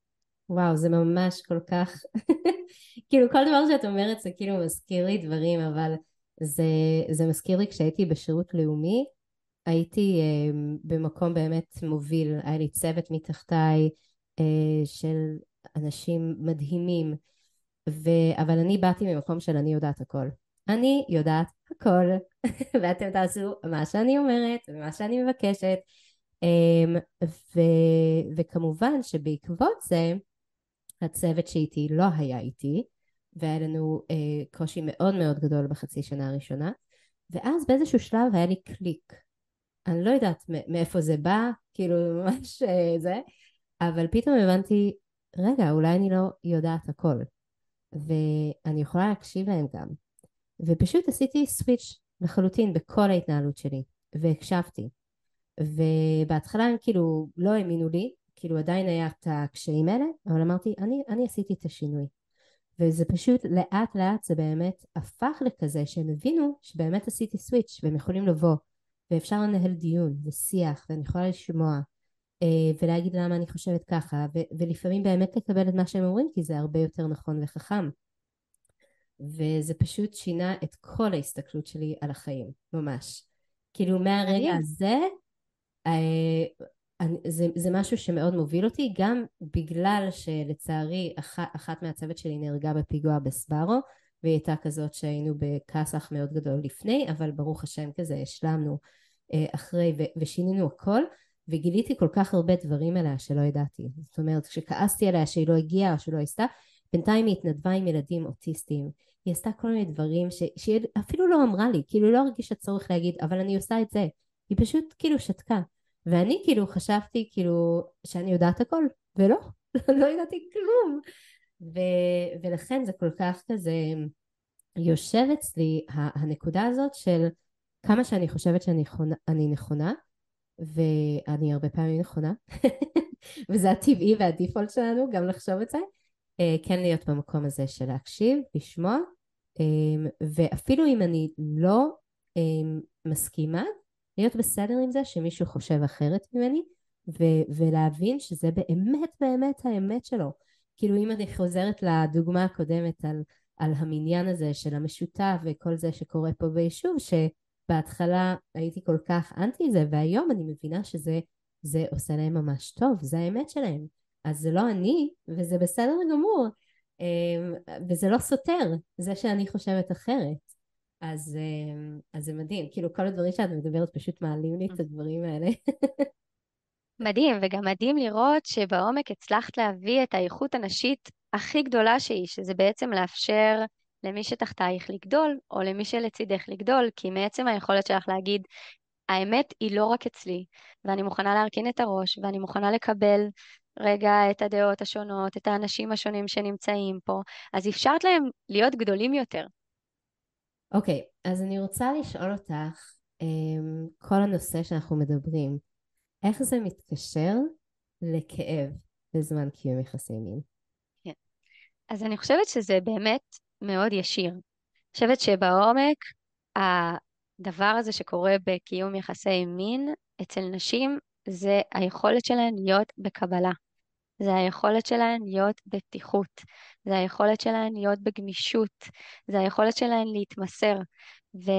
וואו, זה ממש כל כך, כאילו כל דבר שאת אומרת זה כאילו מזכיר לי דברים, אבל זה, זה מזכיר לי כשהייתי בשירות לאומי, הייתי uh, במקום באמת מוביל, היה לי צוות מתחתיי uh, של אנשים מדהימים, ו... אבל אני באתי ממקום של אני יודעת הכל. אני יודעת הכל, ואתם תעשו מה שאני אומרת ומה שאני מבקשת. Um, ו... וכמובן שבעקבות זה, הצוות שאיתי לא היה איתי, והיה לנו uh, קושי מאוד מאוד גדול בחצי שנה הראשונה, ואז באיזשהו שלב היה לי קליק. אני לא יודעת מאיפה זה בא, כאילו ממש uh, זה, אבל פתאום הבנתי, רגע, אולי אני לא יודעת הכל, ואני יכולה להקשיב להם גם. ופשוט עשיתי סוויץ' לחלוטין בכל ההתנהלות שלי, והקשבתי. ובהתחלה הם כאילו לא האמינו לי, כאילו עדיין היה את הקשיים האלה, אבל אמרתי, אני, אני עשיתי את השינוי. וזה פשוט לאט לאט זה באמת הפך לכזה שהם הבינו שבאמת עשיתי סוויץ' והם יכולים לבוא ואפשר לנהל דיון ושיח ואני יכולה לשמוע אה, ולהגיד למה אני חושבת ככה ו- ולפעמים באמת לקבל את מה שהם אומרים כי זה הרבה יותר נכון וחכם וזה פשוט שינה את כל ההסתכלות שלי על החיים, ממש. כאילו מהרגע הזה, אה, זה, זה משהו שמאוד מוביל אותי, גם בגלל שלצערי אח, אחת מהצוות שלי נהרגה בפיגוע בסברו, והיא הייתה כזאת שהיינו בכסח מאוד גדול לפני, אבל ברוך השם כזה השלמנו אה, אחרי ו, ושינינו הכל, וגיליתי כל כך הרבה דברים עליה שלא ידעתי. זאת אומרת, כשכעסתי עליה שהיא לא הגיעה או שלא עשתה, בינתיים היא התנדבה עם ילדים אוטיסטים, היא עשתה כל מיני דברים ש... שהיא אפילו לא אמרה לי, כאילו לא הרגישה צורך להגיד, אבל אני עושה את זה. היא פשוט כאילו שתקה. ואני כאילו חשבתי כאילו שאני יודעת הכל, ולא, לא ידעתי כלום. ו... ולכן זה כל כך כזה יושב אצלי הנקודה הזאת של כמה שאני חושבת שאני נכונה, נכונה ואני הרבה פעמים נכונה, וזה הטבעי והדיפולט שלנו גם לחשוב את זה, אה, כן להיות במקום הזה של להקשיב, לשמוע, אמ, ואפילו אם אני לא אמ, מסכימה, להיות בסדר עם זה שמישהו חושב אחרת ממני, ו- ולהבין שזה באמת באמת האמת שלו. כאילו אם אני חוזרת לדוגמה הקודמת על, על המניין הזה של המשותף וכל זה שקורה פה ביישוב, שבהתחלה הייתי כל כך אנטי זה, והיום אני מבינה שזה זה עושה להם ממש טוב, זה האמת שלהם. אז זה לא אני, וזה בסדר גמור. אמ, וזה לא סותר, זה שאני חושבת אחרת. אז, אמ, אז זה מדהים, כאילו כל הדברים שאת מדברת פשוט מעלים לי את הדברים האלה. מדהים, וגם מדהים לראות שבעומק הצלחת להביא את האיכות הנשית הכי גדולה שהיא, שזה בעצם לאפשר למי שתחתייך לגדול, או למי שלצידך לגדול, כי מעצם היכולת שלך להגיד, האמת היא לא רק אצלי, ואני מוכנה להרכין את הראש, ואני מוכנה לקבל רגע את הדעות השונות, את האנשים השונים שנמצאים פה, אז אפשרת להם להיות גדולים יותר. אוקיי, okay, אז אני רוצה לשאול אותך, um, כל הנושא שאנחנו מדברים, איך זה מתקשר לכאב בזמן קיום יחסי מין? כן. אז אני חושבת שזה באמת מאוד ישיר. אני חושבת שבעומק, הדבר הזה שקורה בקיום יחסי מין אצל נשים, זה היכולת שלהן להיות בקבלה. זה היכולת שלהן להיות בפתיחות, זה היכולת שלהן להיות בגמישות, זה היכולת שלהן להתמסר, ו...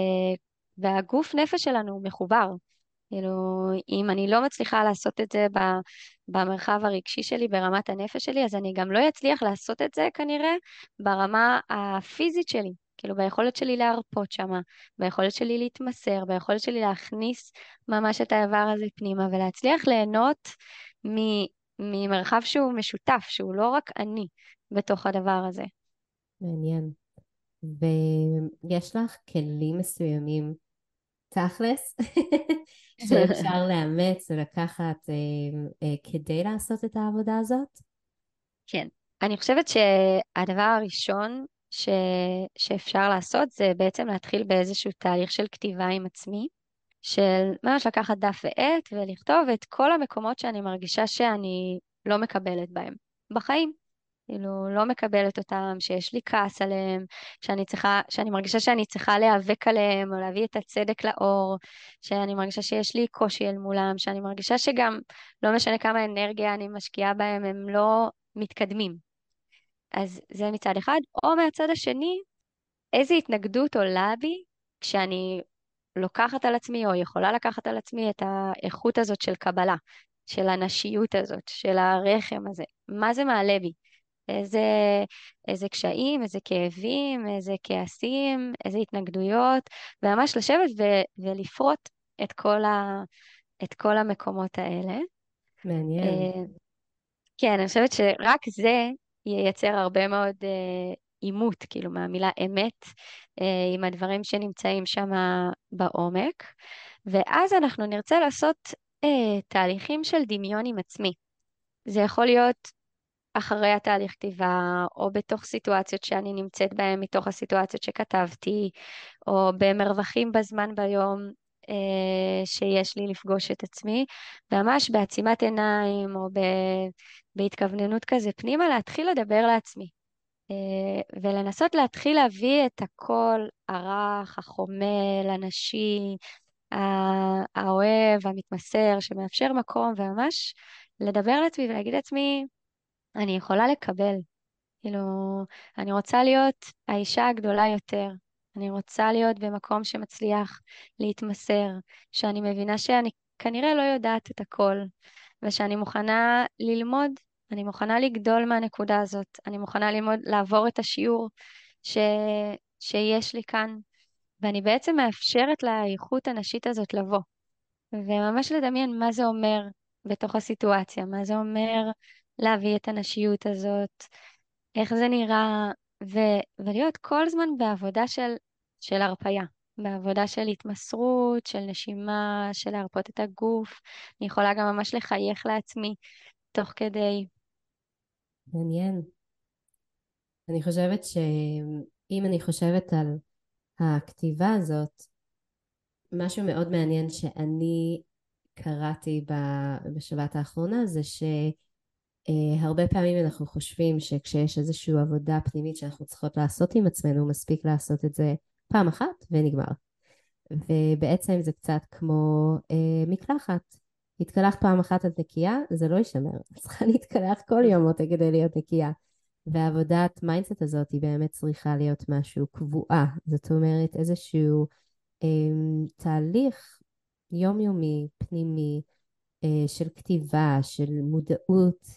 והגוף נפש שלנו מחובר. כאילו, אם אני לא מצליחה לעשות את זה במרחב הרגשי שלי, ברמת הנפש שלי, אז אני גם לא אצליח לעשות את זה כנראה ברמה הפיזית שלי. כאילו, ביכולת שלי להרפות שמה, ביכולת שלי להתמסר, ביכולת שלי להכניס ממש את האיבר הזה פנימה ולהצליח ליהנות ממרחב שהוא משותף, שהוא לא רק אני בתוך הדבר הזה. מעניין. ויש לך כלים מסוימים, תכלס, שאפשר לאמץ ולקחת אה, אה, כדי לעשות את העבודה הזאת? כן. אני חושבת שהדבר הראשון ש, שאפשר לעשות זה בעצם להתחיל באיזשהו תהליך של כתיבה עם עצמי, של ממש לקחת דף ועט ולכתוב את כל המקומות שאני מרגישה שאני לא מקבלת בהם בחיים. כאילו, לא מקבלת אותם, שיש לי כעס עליהם, שאני צריכה, שאני מרגישה שאני צריכה להיאבק עליהם, או להביא את הצדק לאור, שאני מרגישה שיש לי קושי אל מולם, שאני מרגישה שגם, לא משנה כמה אנרגיה אני משקיעה בהם, הם לא מתקדמים. אז זה מצד אחד. או מהצד השני, איזו התנגדות עולה בי כשאני לוקחת על עצמי, או יכולה לקחת על עצמי את האיכות הזאת של קבלה, של הנשיות הזאת, של הרחם הזה. מה זה מעלה בי? איזה, איזה קשיים, איזה כאבים, איזה כעסים, איזה התנגדויות, וממש לשבת ו- ולפרוט את כל, ה- את כל המקומות האלה. מעניין. אה, כן, אני חושבת שרק זה ייצר הרבה מאוד אה, עימות, כאילו, מהמילה אמת, אה, עם הדברים שנמצאים שם בעומק. ואז אנחנו נרצה לעשות אה, תהליכים של דמיון עם עצמי. זה יכול להיות אחרי התהליך כתיבה, או בתוך סיטואציות שאני נמצאת בהן מתוך הסיטואציות שכתבתי, או במרווחים בזמן ביום אה, שיש לי לפגוש את עצמי, ממש בעצימת עיניים, או ב, בהתכווננות כזה פנימה, להתחיל לדבר לעצמי. אה, ולנסות להתחיל להביא את הקול הרך, החומל, הנשי, האוהב, המתמסר, שמאפשר מקום, וממש לדבר לעצמי ולהגיד לעצמי, אני יכולה לקבל. כאילו, אני רוצה להיות האישה הגדולה יותר. אני רוצה להיות במקום שמצליח להתמסר, שאני מבינה שאני כנראה לא יודעת את הכל, ושאני מוכנה ללמוד, אני מוכנה לגדול מהנקודה הזאת, אני מוכנה ללמוד, לעבור את השיעור ש... שיש לי כאן, ואני בעצם מאפשרת לאיכות הנשית הזאת לבוא, וממש לדמיין מה זה אומר בתוך הסיטואציה, מה זה אומר להביא את הנשיות הזאת, איך זה נראה, ו, ולהיות כל הזמן בעבודה של, של הרפייה, בעבודה של התמסרות, של נשימה, של להרפות את הגוף. אני יכולה גם ממש לחייך לעצמי תוך כדי. מעניין. אני חושבת שאם אני חושבת על הכתיבה הזאת, משהו מאוד מעניין שאני קראתי בשבת האחרונה זה ש... Uh, הרבה פעמים אנחנו חושבים שכשיש איזושהי עבודה פנימית שאנחנו צריכות לעשות עם עצמנו, מספיק לעשות את זה פעם אחת ונגמר. ובעצם זה קצת כמו uh, מקלחת. התקלחת פעם אחת את נקייה, זה לא יישמר. צריכה להתקלח כל יום אותה כדי להיות נקייה. והעבודת mindset הזאת היא באמת צריכה להיות משהו קבועה. זאת אומרת, איזשהו אממ, תהליך יומיומי, פנימי, אה, של כתיבה, של מודעות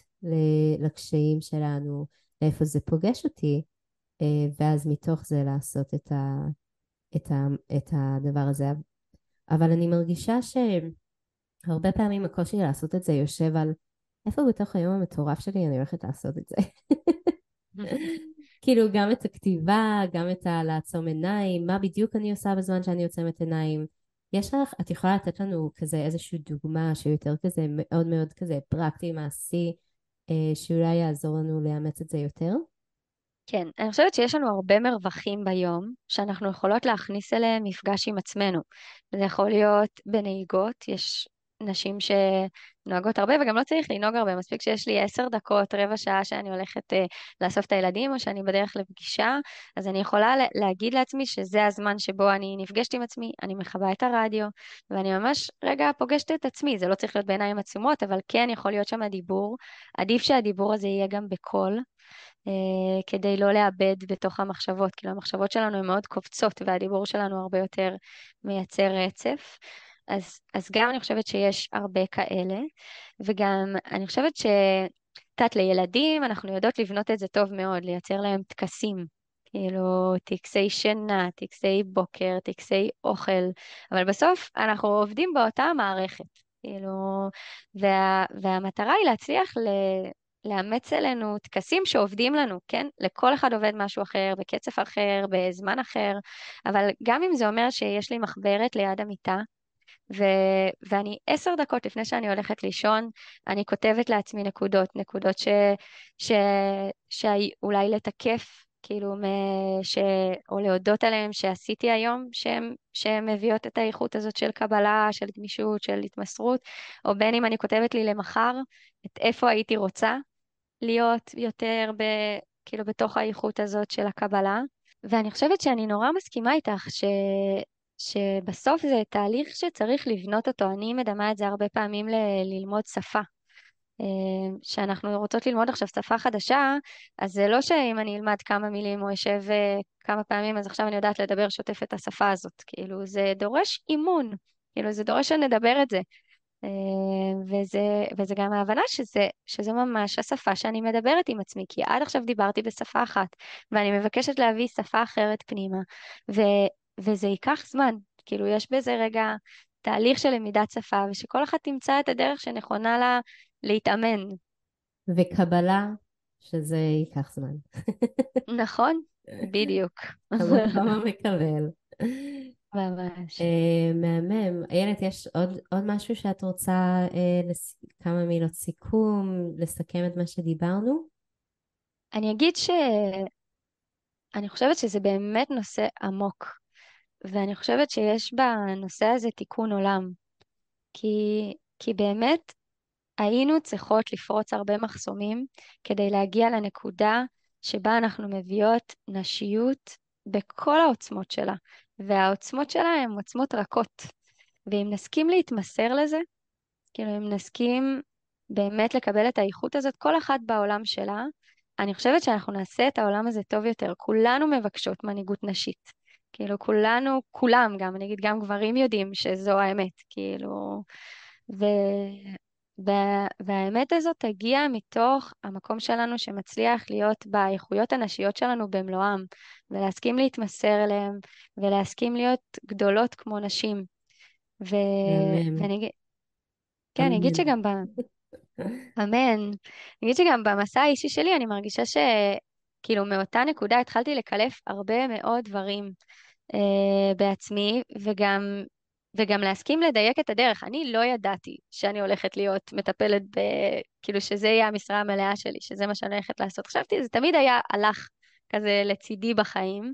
לקשיים שלנו, לאיפה זה פוגש אותי, אה, ואז מתוך זה לעשות את, ה, את, ה, את הדבר הזה. אבל אני מרגישה שהרבה פעמים הקושי לעשות את זה יושב על איפה בתוך היום המטורף שלי אני הולכת לעשות את זה. כאילו גם את הכתיבה, גם את הלעצום עיניים, מה בדיוק אני עושה בזמן שאני עוצמת עיניים. יש לך, את יכולה לתת לנו כזה איזושהי דוגמה שיותר כזה מאוד מאוד כזה פרקטי, מעשי, אה, שאולי יעזור לנו לאמץ את זה יותר? כן, אני חושבת שיש לנו הרבה מרווחים ביום שאנחנו יכולות להכניס אליהם מפגש עם עצמנו. זה יכול להיות בנהיגות, יש נשים שנוהגות הרבה וגם לא צריך לנהוג הרבה, מספיק שיש לי עשר דקות, רבע שעה שאני הולכת uh, לאסוף את הילדים או שאני בדרך לפגישה, אז אני יכולה להגיד לעצמי שזה הזמן שבו אני נפגשת עם עצמי, אני מכבה את הרדיו, ואני ממש רגע פוגשת את עצמי, זה לא צריך להיות בעיניים עצומות, אבל כן יכול להיות שם דיבור, עדיף שהדיבור הזה יהיה גם בקול. Uh, כדי לא לאבד בתוך המחשבות, כאילו המחשבות שלנו הן מאוד קופצות והדיבור שלנו הרבה יותר מייצר רצף. אז, אז גם אני חושבת שיש הרבה כאלה, וגם אני חושבת ש... יודעת, לילדים אנחנו יודעות לבנות את זה טוב מאוד, לייצר להם טקסים. כאילו, טקסי שינה, טקסי בוקר, טקסי אוכל, אבל בסוף אנחנו עובדים באותה מערכת. כאילו, וה, והמטרה היא להצליח ל, לאמץ אלינו טקסים שעובדים לנו, כן? לכל אחד עובד משהו אחר, בקצב אחר, בזמן אחר, אבל גם אם זה אומר שיש לי מחברת ליד המיטה, ו- ואני עשר דקות לפני שאני הולכת לישון, אני כותבת לעצמי נקודות, נקודות ש- ש- שאולי לתקף כאילו, ש... או להודות עליהן שעשיתי היום, שהן מביאות את האיכות הזאת של קבלה, של גמישות, של התמסרות, או בין אם אני כותבת לי למחר את איפה הייתי רוצה להיות יותר ב... כאילו בתוך האיכות הזאת של הקבלה. ואני חושבת שאני נורא מסכימה איתך ש... שבסוף זה תהליך שצריך לבנות אותו. אני מדמה את זה הרבה פעמים ל... ללמוד שפה. אה, שאנחנו רוצות ללמוד עכשיו שפה חדשה, אז זה לא שאם אני אלמד כמה מילים או אשב אה, כמה פעמים, אז עכשיו אני יודעת לדבר שוטף את השפה הזאת. כאילו, זה דורש אימון. כאילו, זה דורש שנדבר את זה. אה, וזה, וזה גם ההבנה שזה, שזה ממש השפה שאני מדברת עם עצמי, כי עד עכשיו דיברתי בשפה אחת, ואני מבקשת להביא שפה אחרת פנימה, ו, וזה ייקח זמן, כאילו יש בזה רגע תהליך של למידת שפה, ושכל אחת תמצא את הדרך שנכונה לה להתאמן. וקבלה, שזה ייקח זמן. נכון, בדיוק. כמה מקבל. ממש. Uh, מהמם. איילת, יש עוד, עוד משהו שאת רוצה, uh, לס... כמה מילות סיכום, לסכם את מה שדיברנו? אני אגיד ש... אני חושבת שזה באמת נושא עמוק, ואני חושבת שיש בנושא הזה תיקון עולם. כי, כי באמת היינו צריכות לפרוץ הרבה מחסומים כדי להגיע לנקודה שבה אנחנו מביאות נשיות בכל העוצמות שלה, והעוצמות שלה הן עוצמות רכות. ואם נסכים להתמסר לזה, כאילו אם נסכים באמת לקבל את האיכות הזאת, כל אחת בעולם שלה, אני חושבת שאנחנו נעשה את העולם הזה טוב יותר. כולנו מבקשות מנהיגות נשית. כאילו כולנו, כולם גם, אני אגיד גם גברים יודעים שזו האמת, כאילו, ו... וה... והאמת הזאת תגיע מתוך המקום שלנו שמצליח להיות באיכויות הנשיות שלנו במלואם, ולהסכים להתמסר אליהם, ולהסכים להיות גדולות כמו נשים. ו... ואני. כן, אני אגיד שגם ב... אמן. אני אגיד שגם במסע האישי שלי אני מרגישה שכאילו מאותה נקודה התחלתי לקלף הרבה מאוד דברים אה, בעצמי, וגם וגם להסכים לדייק את הדרך. אני לא ידעתי שאני הולכת להיות מטפלת ב... כאילו שזה יהיה המשרה המלאה שלי, שזה מה שאני הולכת לעשות. חשבתי, זה תמיד היה הלך כזה לצידי בחיים,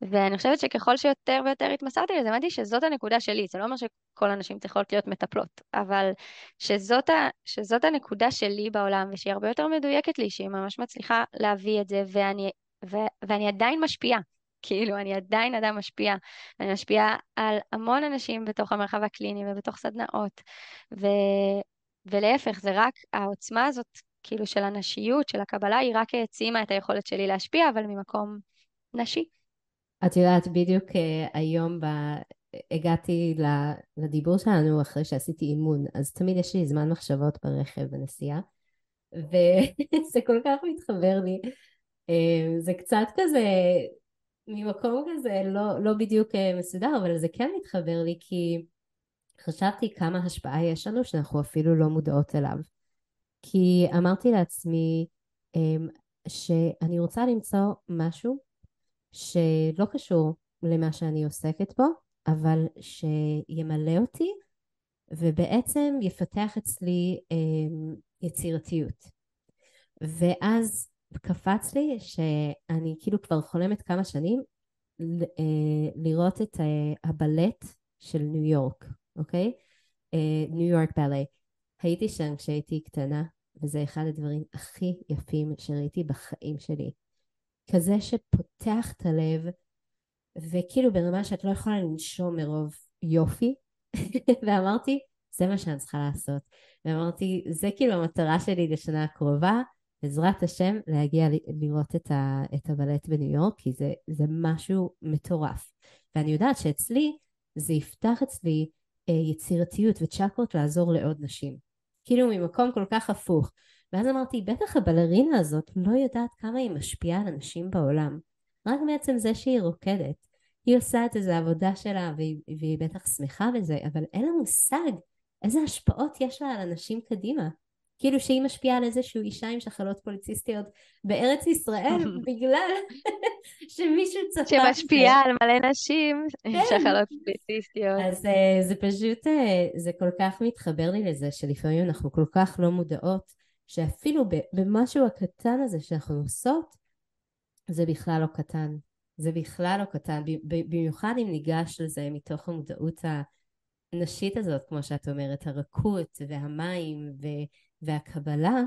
ואני חושבת שככל שיותר ויותר התמסרתי לזה, הבנתי שזאת הנקודה שלי. זה לא אומר שכל הנשים צריכות להיות מטפלות, אבל שזאת, ה... שזאת הנקודה שלי בעולם, ושהיא הרבה יותר מדויקת לי, שהיא ממש מצליחה להביא את זה, ואני, ו... ואני עדיין משפיעה. כאילו, אני עדיין אדם משפיע. אני משפיעה על המון אנשים בתוך המרחב הקליני ובתוך סדנאות. ו... ולהפך, זה רק העוצמה הזאת, כאילו, של הנשיות, של הקבלה, היא רק העצימה את היכולת שלי להשפיע, אבל ממקום נשי. את יודעת, בדיוק uh, היום ב... הגעתי לדיבור שלנו אחרי שעשיתי אימון, אז תמיד יש לי זמן מחשבות ברכב בנסיעה, וזה כל כך מתחבר לי. Uh, זה קצת כזה ממקום כזה לא, לא בדיוק אה, מסודר, אבל זה כן מתחבר לי כי חשבתי כמה השפעה יש לנו שאנחנו אפילו לא מודעות אליו. כי אמרתי לעצמי שאני רוצה למצוא משהו שלא קשור למה שאני עוסקת בו, אבל שימלא אותי ובעצם יפתח אצלי אמ, יצירתיות. ואז קפץ לי שאני כאילו כבר חולמת כמה שנים אה, לראות את אה, הבלט של ניו יורק, אוקיי? ניו יורק בלה. הייתי שם כשהייתי קטנה, וזה אחד הדברים הכי יפים שראיתי בחיים שלי. כזה שפותח את הלב, וכאילו ברמה שאת לא יכולה לנשום מרוב יופי, ואמרתי, זה מה שאני צריכה לעשות. ואמרתי, זה כאילו המטרה שלי לשנה הקרובה, בעזרת השם, להגיע לראות את, ה, את הבלט בניו יורק, כי זה, זה משהו מטורף. ואני יודעת שאצלי, זה יפתח אצלי אה, יצירתיות וצ'קרות לעזור לעוד נשים. כאילו ממקום כל כך הפוך. ואז אמרתי, בטח הבלרינה הזאת לא יודעת כמה היא משפיעה על אנשים בעולם. רק מעצם זה שהיא רוקדת. היא עושה את איזה עבודה שלה והיא, והיא בטח שמחה בזה, אבל אין לה מושג איזה השפעות יש לה על אנשים קדימה. כאילו שהיא משפיעה על איזשהו אישה עם שחלות פוליציסטיות בארץ ישראל בגלל שמישהו צפה שמשפיעה על מלא נשים עם כן. שחלות פוליציסטיות. אז uh, זה פשוט, uh, זה כל כך מתחבר לי לזה שלפעמים אנחנו כל כך לא מודעות שאפילו במשהו הקטן הזה שאנחנו עושות זה בכלל לא קטן. זה בכלל לא קטן, במיוחד אם ניגש לזה מתוך המודעות הנשית הזאת, כמו שאת אומרת, הרכות והמים והקבלה,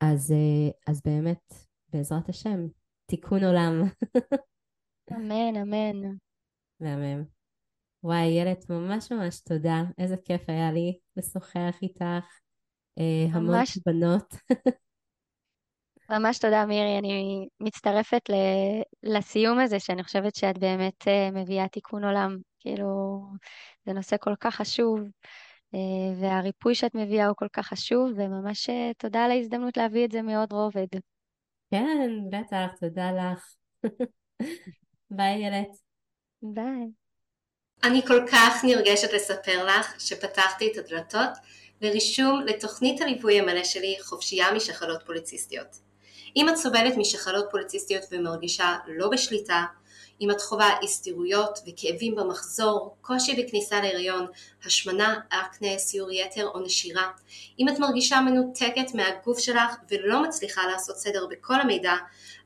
אז, אה, אז באמת, בעזרת השם, תיקון עולם. אמן, אמן. מהמם. וואי, איילת, ממש ממש תודה. איזה כיף היה לי לשוחח איתך. אה, המון ממש... בנות. ממש תודה, מירי. אני מצטרפת ל... לסיום הזה, שאני חושבת שאת באמת אה, מביאה תיקון עולם. כאילו, זה נושא כל כך חשוב, אה, והריפוי שאת מביאה הוא כל כך חשוב, וממש תודה על ההזדמנות להביא את זה מעוד רובד. כן, בטח, תודה לך. ביי, איילת. ביי. אני כל כך נרגשת לספר לך שפתחתי את הדלתות לרישום לתוכנית הליווי המלא שלי חופשייה משחלות פוליציסטיות. אם את סובלת משחלות פוליציסטיות ומרגישה לא בשליטה, אם את חווה הסתירויות וכאבים במחזור, קושי בכניסה להיריון, השמנה, אקנה, סיור יתר או נשירה, אם את מרגישה מנותקת מהגוף שלך ולא מצליחה לעשות סדר בכל המידע,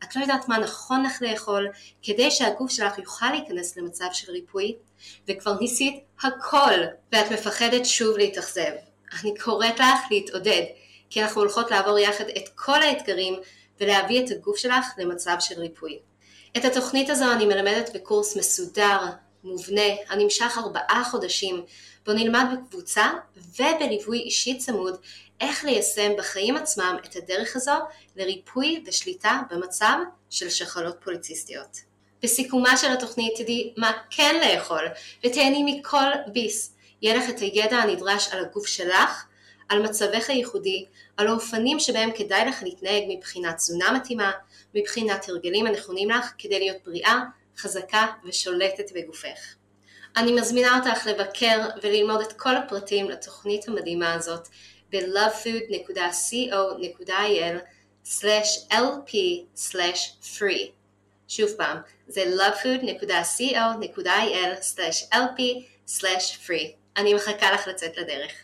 את לא יודעת מה נכון לך לאכול כדי שהגוף שלך יוכל להיכנס למצב של ריפוי, וכבר ניסית הכל ואת מפחדת שוב להתאכזב. אני קוראת לך להתעודד, כי אנחנו הולכות לעבור יחד את כל האתגרים ולהביא את הגוף שלך למצב של ריפוי. את התוכנית הזו אני מלמדת בקורס מסודר, מובנה, הנמשך ארבעה חודשים, בו נלמד בקבוצה ובליווי אישי צמוד איך ליישם בחיים עצמם את הדרך הזו לריפוי ושליטה במצב של שחלות פוליציסטיות. בסיכומה של התוכנית תדעי מה כן לאכול ותהני מכל ביס. יהיה לך את הידע הנדרש על הגוף שלך, על מצבך הייחודי, על האופנים שבהם כדאי לך להתנהג מבחינת תזונה מתאימה, מבחינת הרגלים הנכונים לך כדי להיות בריאה, חזקה ושולטת בגופך. אני מזמינה אותך לבקר וללמוד את כל הפרטים לתוכנית המדהימה הזאת ב-lovefood.co.il/lp/free שוב פעם, זה lovefood.co.il/lp/free אני מחכה לך לצאת לדרך.